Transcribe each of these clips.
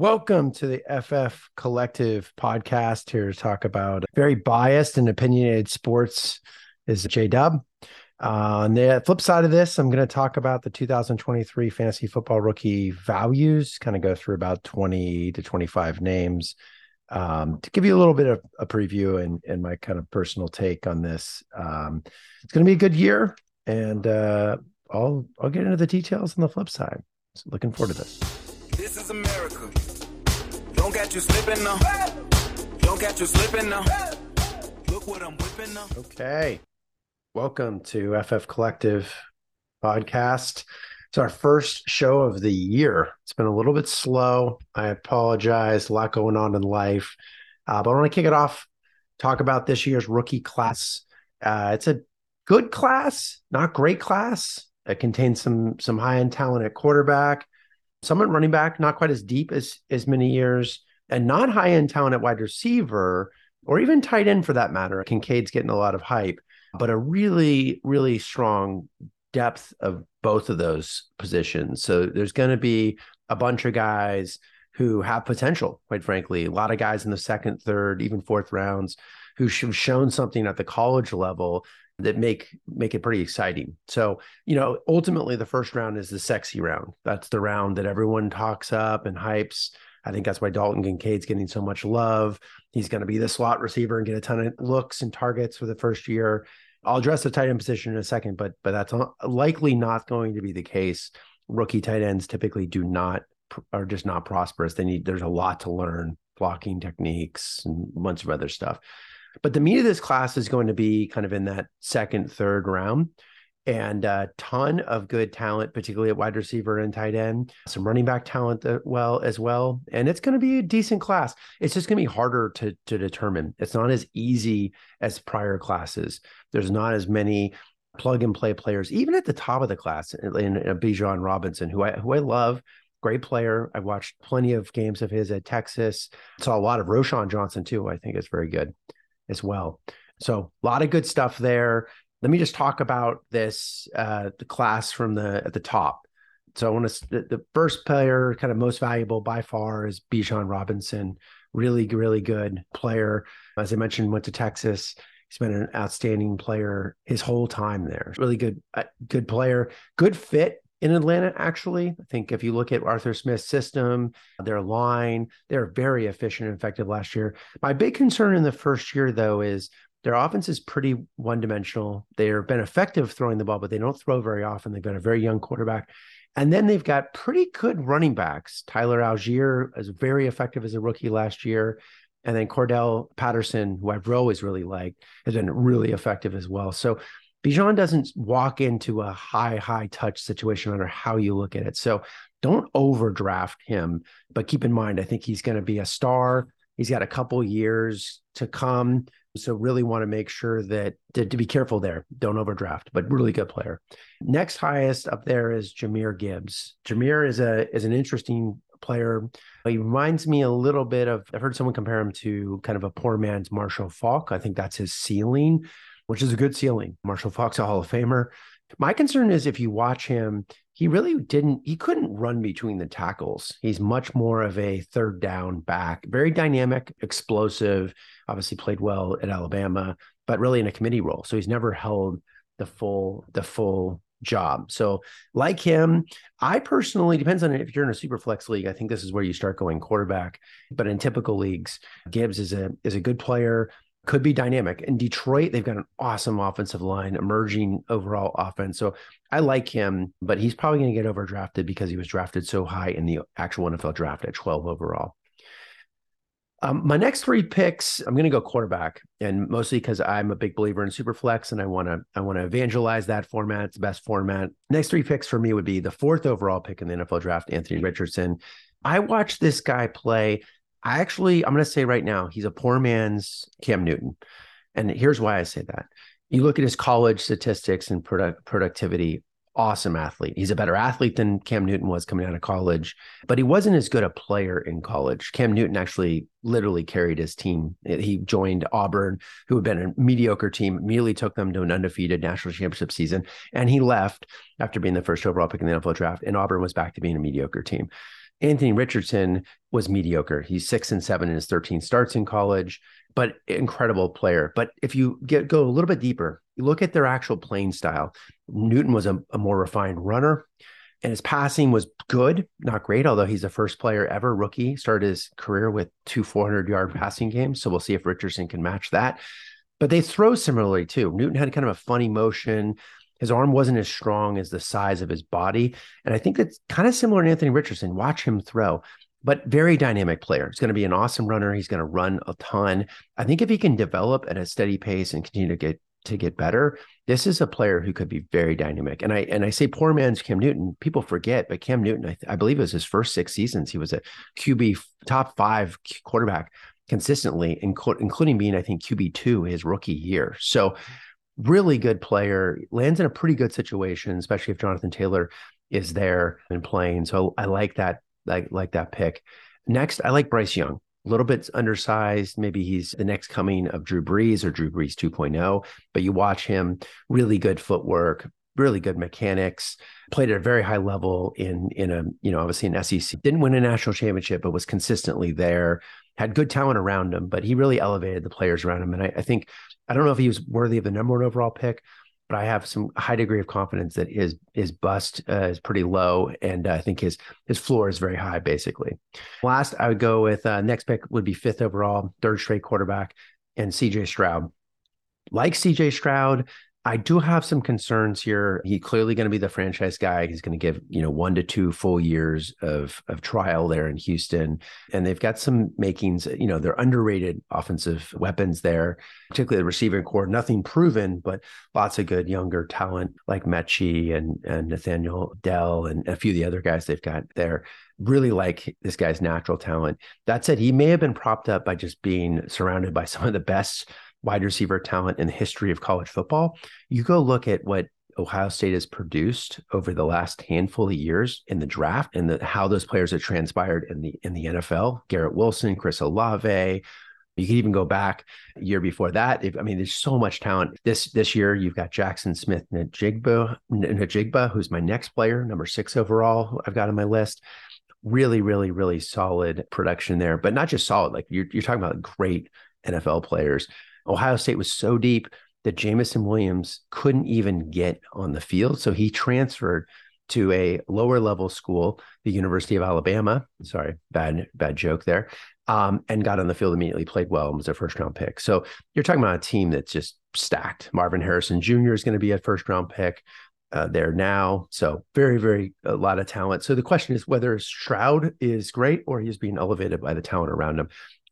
Welcome to the FS Collective podcast. Here to talk about very biased and opinionated sports is J Dub. Uh, on the flip side of this, I'm going to talk about the 2023 fantasy football rookie values, kind of go through about 20 to 25 names um, to give you a little bit of a preview and, and my kind of personal take on this. Um, it's going to be a good year, and uh, I'll I'll get into the details on the flip side. So looking forward to this. Catch you slipping now. Don't catch you slipping now. Look what I'm whipping now. Okay. Welcome to FS Collective podcast. It's our first show of the year. It's been a little bit slow. I apologize. A lot going on in life. Uh, but I want to kick it off, talk about this year's rookie class. Uh, it's a good class, not great class. It contains some some high end talent at quarterback, some at running back, not quite as deep as as many years, and not high end talent at wide receiver or even tight end for that matter. Kincaid's getting a lot of hype, but a really really strong depth of both of those positions. So there's going to be a bunch of guys who have potential, quite frankly. A lot of guys in the second, third, even fourth rounds who have shown something at the college level that make make it pretty exciting. So, you know, ultimately the first round is the sexy round. That's the round that everyone talks up and hypes. I think that's why Dalton Kincaid's getting so much love. He's going to be the slot receiver and get a ton of looks and targets for the first year. I'll address the tight end position in a second, but but that's likely not going to be the case. Rookie tight ends typically do not are just not prosperous. They need there's a lot to learn, blocking techniques and a bunch of other stuff. But the meat of this class is going to be kind of in that second, third round and a ton of good talent, particularly at wide receiver and tight end, some running back talent well as well. And it's going to be a decent class. It's just going to be harder to, to determine. It's not as easy as prior classes. There's not as many plug and play players, even at the top of the class in, in uh, Bijan Robinson, who I who I love. Great player. I've watched plenty of games of his at Texas. Saw a lot of Roschon Johnson too. I think is very good as well. So a lot of good stuff there. Let me just talk about this uh, the class from the at the top. So I want to the, the first player, kind of most valuable by far, is Bijan Robinson. Really, really good player. As I mentioned, went to Texas. He's been an outstanding player his whole time there. Really good, uh, good player. Good fit in Atlanta, actually. I think if you look at Arthur Smith's system, their line, they're very efficient and effective last year. My big concern in the first year, though, is their offense is pretty one dimensional. They've been effective throwing the ball, but they don't throw very often. They've got a very young quarterback. And then they've got pretty good running backs. Tyler Allgeier is very effective as a rookie last year. And then Cordell Patterson, who I've always really liked, has been really effective as well. So Bijan doesn't walk into a high, high touch situation, no matter how you look at it. So don't overdraft him, but keep in mind, I think he's going to be a star. He's got a couple years to come. So really want to make sure that to, to, be careful there. Don't overdraft, but really good player. Next highest up there is Jahmyr Gibbs. Jahmyr is a is an interesting player. He reminds me a little bit of I've heard someone compare him to kind of a poor man's Marshall Faulk. I think that's his ceiling which is a good ceiling. Marshall Faulk's, a Hall of Famer. My concern is if you watch him, he really didn't, he couldn't run between the tackles. He's much more of a third down back, very dynamic, explosive, obviously played well at Alabama, but really in a committee role. So he's never held the full, the full job. So like him, I personally depends on it. if you're in a super flex league. I think this is where you start going quarterback. But in typical leagues, Gibbs is a is a good player could be dynamic. In Detroit, they've got an awesome offensive line, emerging overall offense. So I like him, but he's probably going to get overdrafted because he was drafted so high in the actual NFL draft at 12 overall. Um, my next three picks, I'm going to go quarterback, and mostly because I'm a big believer in superflex, and I want to I want to evangelize that format. It's the best format. Next three picks for me would be the fourth overall pick in the NFL draft, Anthony Richardson. I watched this guy play I actually, I'm going to say right now, he's a poor man's Cam Newton. And here's why I say that. You look at his college statistics and product, productivity, awesome athlete. He's a better athlete than Cam Newton was coming out of college, but he wasn't as good a player in college. Cam Newton actually literally carried his team. He joined Auburn, who had been a mediocre team, immediately took them to an undefeated national championship season, and he left after being the first overall pick in the NFL draft. And Auburn was back to being a mediocre team. Anthony Richardson was mediocre. He's six and seven in his 13 starts in college, but incredible player. But if you get go a little bit deeper, you look at their actual playing style. Newton was a, a more refined runner, and his passing was good, not great, although he's the first player ever rookie started his career with two 400 yard passing games. So we'll see if Richardson can match that. But they throw similarly too. Newton had kind of a funny motion his arm wasn't as strong as the size of his body. And I think that's kind of similar to Anthony Richardson. Watch him throw, but very dynamic player. He's going to be an awesome runner. He's going to run a ton. I think if he can develop at a steady pace and continue to get to get better, this is a player who could be very dynamic. And I and I say poor man's Cam Newton. People forget, but Cam Newton, I, I believe it was his first six seasons. He was a QB top five quarterback consistently, including being I think QB two his rookie year. So really good player, lands in a pretty good situation, especially if Jonathan Taylor is there and playing. So I like that, like like that pick. Next, I like Bryce Young. A little bit undersized. Maybe he's the next coming of Drew Brees or Drew Brees 2.0. But you watch him, really good footwork, really good mechanics. Played at a very high level in in a you know obviously an SEC. Didn't win a national championship, but was consistently there. Had good talent around him, but he really elevated the players around him. And I, I think I don't know if he was worthy of the number one overall pick, but I have some high degree of confidence that his his bust uh, is pretty low, and uh, I think his his floor is very high. Basically, last I would go with uh, next pick would be fifth overall, third straight quarterback, and C.J. Stroud. Like C.J. Stroud, I do have some concerns here. He's clearly going to be the franchise guy. He's going to give, you know, one to two full years of of trial there in Houston. And they've got some makings, you know, they're underrated offensive weapons there, particularly the receiving corps. Nothing proven, but lots of good younger talent like Metchie and, and Nathaniel Dell and a few of the other guys they've got there. Really like this guy's natural talent. That said, he may have been propped up by just being surrounded by some of the best wide receiver talent in the history of college football. You go look at what Ohio State has produced over the last handful of years in the draft and the, how those players have transpired in the in the NFL. Garrett Wilson, Chris Olave. You could even go back a year before that. If, I mean, there's so much talent. This this year, you've got Jaxon Smith-Njigba, Njigba, who's my next player, number six overall. I've got on my list. Really, really, really solid production there, but not just solid. Like you're you're talking about great NFL players. Ohio State was so deep that Jameson Williams couldn't even get on the field. So he transferred to a lower level school, the University of Alabama. Sorry, bad bad joke there. Um, and got on the field immediately, played well, and was a first round pick. So you're talking about a team that's just stacked. Marvin Harrison Jr. is going to be a first round pick uh, there now. So very, very a lot of talent. So the question is whether Stroud is great or he's being elevated by the talent around him.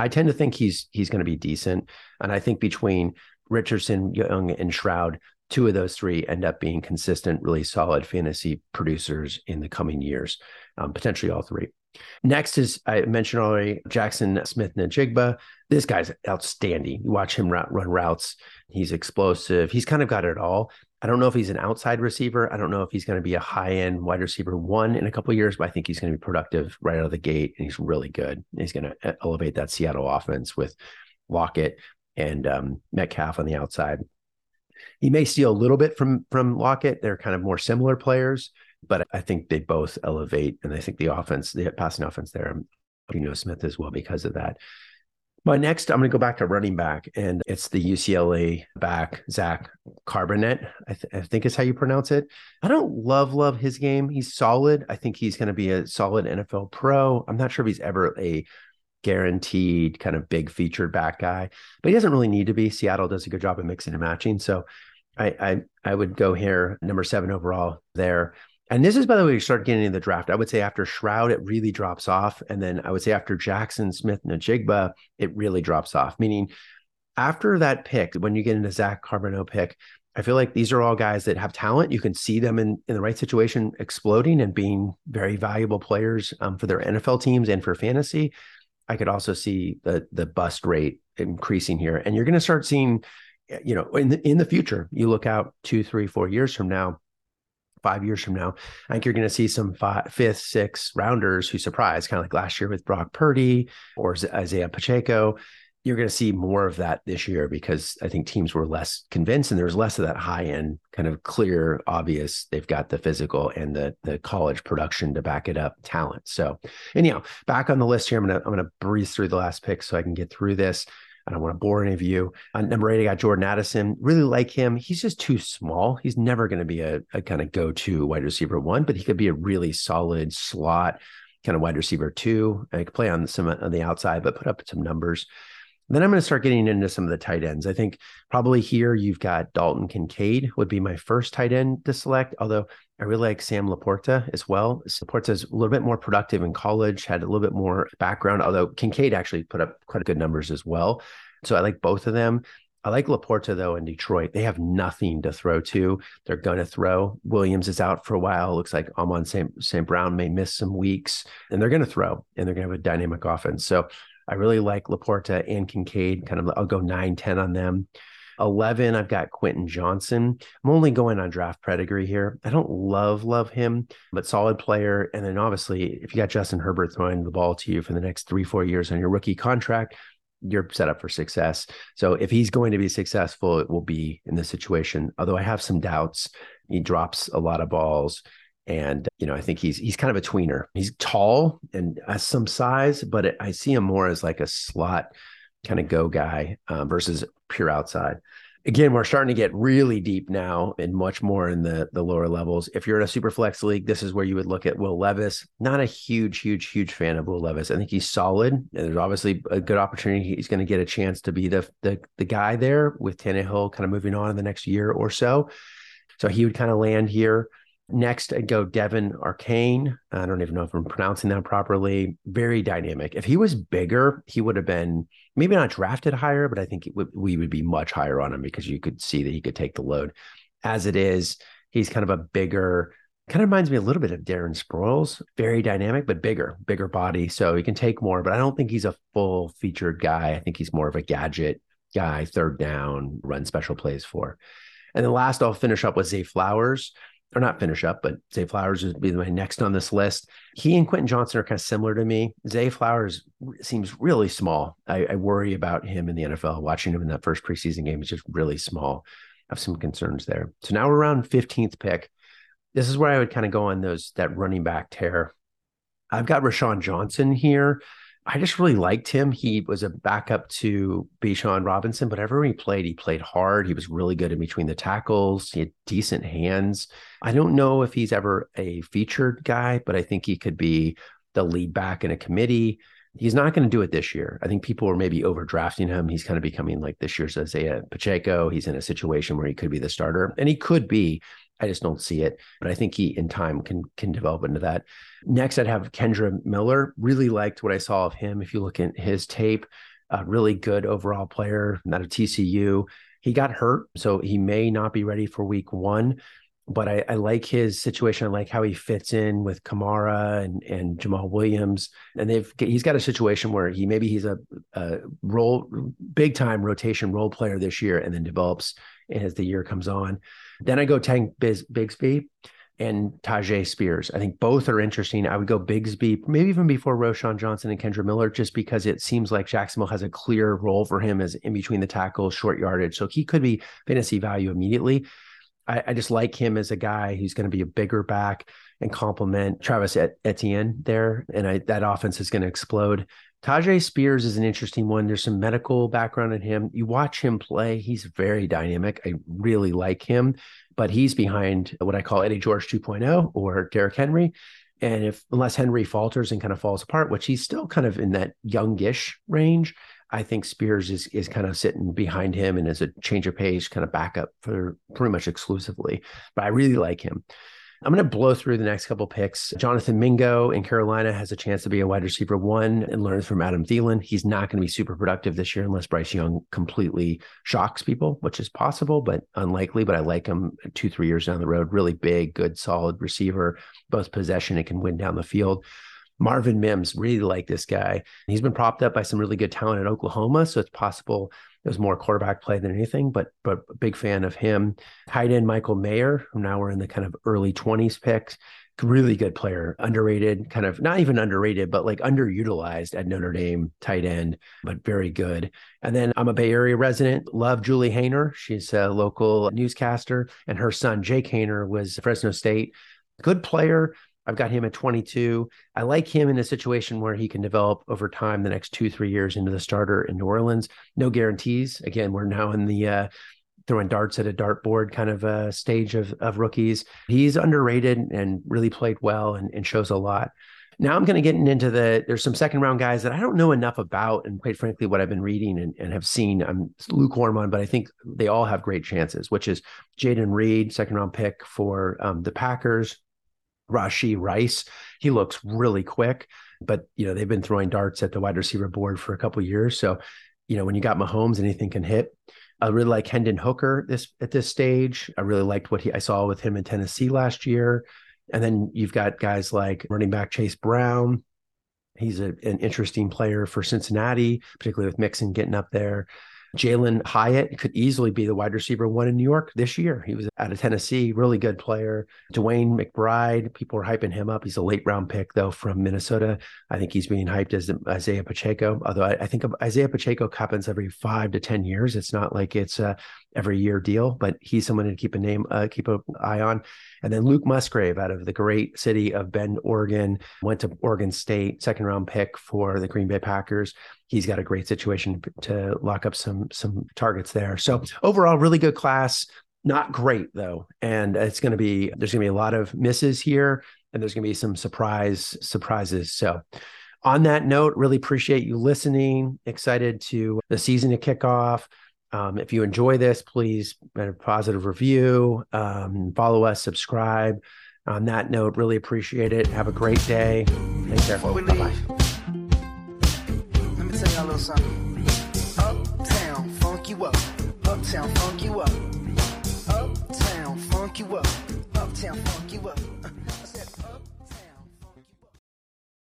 I tend to think he's he's going to be decent, and I think between Richardson, Young, and Stroud, two of those three end up being consistent, really solid fantasy producers in the coming years, um, potentially all three. Next is I mentioned already Jaxon Smith-Njigba. This guy's outstanding. You watch him run routes. He's explosive. He's kind of got it all. I don't know if he's an outside receiver. I don't know if he's going to be a high end wide receiver one in a couple years, but I think he's going to be productive right out of the gate, and he's really good. He's going to elevate that Seattle offense with Lockett and um, Metcalf on the outside. He may steal a little bit from from Lockett. They're kind of more similar players, but I think they both elevate, and I think the offense, the passing offense there, you know Smith as well because of that. My next, I'm going to go back to running back, and it's the UCLA back, Zach Charbonnet. I, th- I, think is how you pronounce it. I don't love love his game. He's solid. I think he's going to be a solid NFL pro. I'm not sure if he's ever a guaranteed kind of big featured back guy, but he doesn't really need to be. Seattle does a good job of mixing and matching, so I I, I would go here number seven overall there. And this is, by the way, you start getting in the draft. I would say after Stroud, it really drops off. And then I would say after Jaxon, Smith-Njigba, it really drops off. Meaning after that pick, when you get into Zach Charbonnet pick, I feel like these are all guys that have talent. You can see them in, in the right situation exploding and being very valuable players um, for their NFL teams and for fantasy. I could also see the the bust rate increasing here. And you're going to start seeing, you know, in the in the future, you look out two, three, four years from now, five years from now, I think you're going to see some five, fifth, sixth rounders who surprise, kind of like last year with Brock Purdy or Isaiah Pacheco. you're going to see more of that this year because I think teams were less convinced and there's less of that high end kind of clear, obvious. They've got the physical and the the college production to back it up talent. So anyhow, back on the list here, I'm gonna I'm gonna breeze through the last pick so I can get through this. I don't want to bore any of you. On number eight, I got Jordan Addison. Really like him. He's just too small. He's never going to be a, a kind of go to wide receiver one, but he could be a really solid slot kind of wide receiver two. I could play on some on the outside, but put up some numbers. Then I'm going to start getting into some of the tight ends. I think probably here you've got Dalton Kincaid would be my first tight end to select, although I really like Sam LaPorta as well. LaPorta is a little bit more productive in college, had a little bit more background, although Kincaid actually put up quite good numbers as well. So I like both of them. I like LaPorta though in Detroit. They have nothing to throw to. They're going to throw. Williams is out for a while. Looks like Amon St. St. Brown may miss some weeks, and they're going to throw, and they're going to have a dynamic offense. So I really like LaPorta and Kincaid. Kind of, I'll go 9, 10 on them. 11, I've got Quentin Johnson. I'm only going on draft pedigree here. I don't love, love him, but solid player. And then obviously, if you got Justin Herbert throwing the ball to you for the next three, four years on your rookie contract, you're set up for success. So if he's going to be successful, it will be in this situation. Although I have some doubts. He drops a lot of balls. And you know, I think he's he's kind of a tweener. He's tall and has some size, but I see him more as like a slot kind of go guy uh, versus pure outside. Again, we're starting to get really deep now and much more in the the lower levels. If you're in a super flex league, this is where you would look at Will Levis. Not a huge, huge, huge fan of Will Levis. I think he's solid. And there's obviously a good opportunity. He's going to get a chance to be the the the guy there with Tannehill kind of moving on in the next year or so. So he would kind of land here. Next, I'd go Devin Arcane. I don't even know if I'm pronouncing that properly. Very dynamic. If he was bigger, he would have been maybe not drafted higher, but I think we would be much higher on him because you could see that he could take the load. As it is, he's kind of a bigger, kind of reminds me a little bit of Darren Sproles. Very dynamic, but bigger, bigger body. So he can take more, but I don't think he's a full featured guy. I think he's more of a gadget guy, third down, run special plays for. And then last, I'll finish up with Zay Flowers or not finish up, but Zay Flowers would be my next on this list. He and Quentin Johnson are kind of similar to me. Zay Flowers seems really small. I, I worry about him in the NFL. Watching him in that first preseason game is just really small. I have some concerns there. So now we're around 15th pick. This is where I would kind of go on those that running back tear. I've got Roschon Johnson here. I just really liked him. He was a backup to Bijan Robinson, but everywhere he played, he played hard. He was really good in between the tackles. He had decent hands. I don't know if he's ever a featured guy, but I think he could be the lead back in a committee. He's not going to do it this year. I think people are maybe overdrafting him. He's kind of becoming like this year's Isaiah Pacheco. He's in a situation where he could be the starter, and he could be. I just don't see it, but I think he in time can can develop into that. Next, I'd have Kendre Miller. Really liked what I saw of him. If you look at his tape, a really good overall player, not a TCU. He got hurt, so he may not be ready for week one. But I, I like his situation. I like how he fits in with Kamara and, and Jamaal Williams. And they've he's got a situation where he maybe he's a, a role big time rotation role player this year and then develops as the year comes on. Then I go Tank Biz, Bigsby and Tyjae Spears. I think both are interesting. I would go Bigsby, maybe even before Roschon Johnson and Kendre Miller, just because it seems like Jacksonville has a clear role for him as in between the tackles, short yardage. So he could be fantasy value immediately. I, I just like him as a guy who's going to be a bigger back and complement Travis Etienne there. And I, that offense is going to explode. Tyjae Spears is an interesting one. There's some medical background in him. You watch him play, he's very dynamic. I really like him, but he's behind what I call Eddie George 2.0 or Derrick Henry. And if unless Henry falters and kind of falls apart, which he's still kind of in that youngish range, I think Spears is is kind of sitting behind him and is a change of pace kind of backup for pretty much exclusively. But I really like him. I'm going to blow through the next couple picks. Jonathan Mingo in Carolina has a chance to be a wide receiver one and learn from Adam Thielen. He's not going to be super productive this year unless Bryce Young completely shocks people, which is possible, but unlikely. But I like him two, three years down the road. Really big, good, solid receiver, both possession and can win down the field. Marvin Mims, really like this guy. He's been propped up by some really good talent in Oklahoma, so it's possible it was more quarterback play than anything, but but big fan of him. Tight end Michael Mayer, who now we're in the kind of early 20s picks. really good player, underrated, kind of not even underrated, but like underutilized at Notre Dame, tight end, but very good. And then I'm a Bay Area resident, love Julie Haener. She's a local newscaster, and her son, Jake Haener, was Fresno State. Good player. I've got him at 22. I like him in a situation where he can develop over time the next two, three years into the starter in New Orleans. No guarantees. Again, we're now in the uh, throwing darts at a dartboard kind of a stage of, of rookies. He's underrated and really played well and, and shows a lot. Now I'm going to get into the, there's some second round guys that I don't know enough about. And quite frankly, what I've been reading and, and have seen, I'm lukewarm on, but I think they all have great chances, which is Jayden Reed, second round pick for um, the Packers. Rashee Rice, he looks really quick, but you know, they've been throwing darts at the wide receiver board for a couple years. So, you know, when you got Mahomes, anything can hit. I really like Hendon Hooker this at this stage. I really liked what he I saw with him in Tennessee last year. And then you've got guys like running back Chase Brown. He's a, an interesting player for Cincinnati, particularly with Mixon getting up there. Jalin Hyatt could easily be the wide receiver one in New York this year. He was out of Tennessee, really good player. DeWayne McBride, people are hyping him up. He's a late round pick, though, from Minnesota. I think he's being hyped as Isaiah Pacheco, although I, I think Isaiah Pacheco happens every five to 10 years. It's not like it's a every year deal, but he's someone to keep a name, uh, keep an eye on. And then Luke Musgrave out of the great city of Bend, Oregon, went to Oregon State, second round pick for the Green Bay Packers. He's got a great situation to lock up some some targets there. So overall, really good class. Not great though, and it's going to be there's going to be a lot of misses here, and there's going to be some surprise surprises. So on that note, really appreciate you listening. Excited to the season to kick off. Um, if you enjoy this, please a positive review, um, follow us, subscribe. On that note, really appreciate it. Have a great day. Take care. Bye bye. Something. Uptown, funk you up. Uptown, funk you up. Uptown, funk you up. Uptown, funk you up.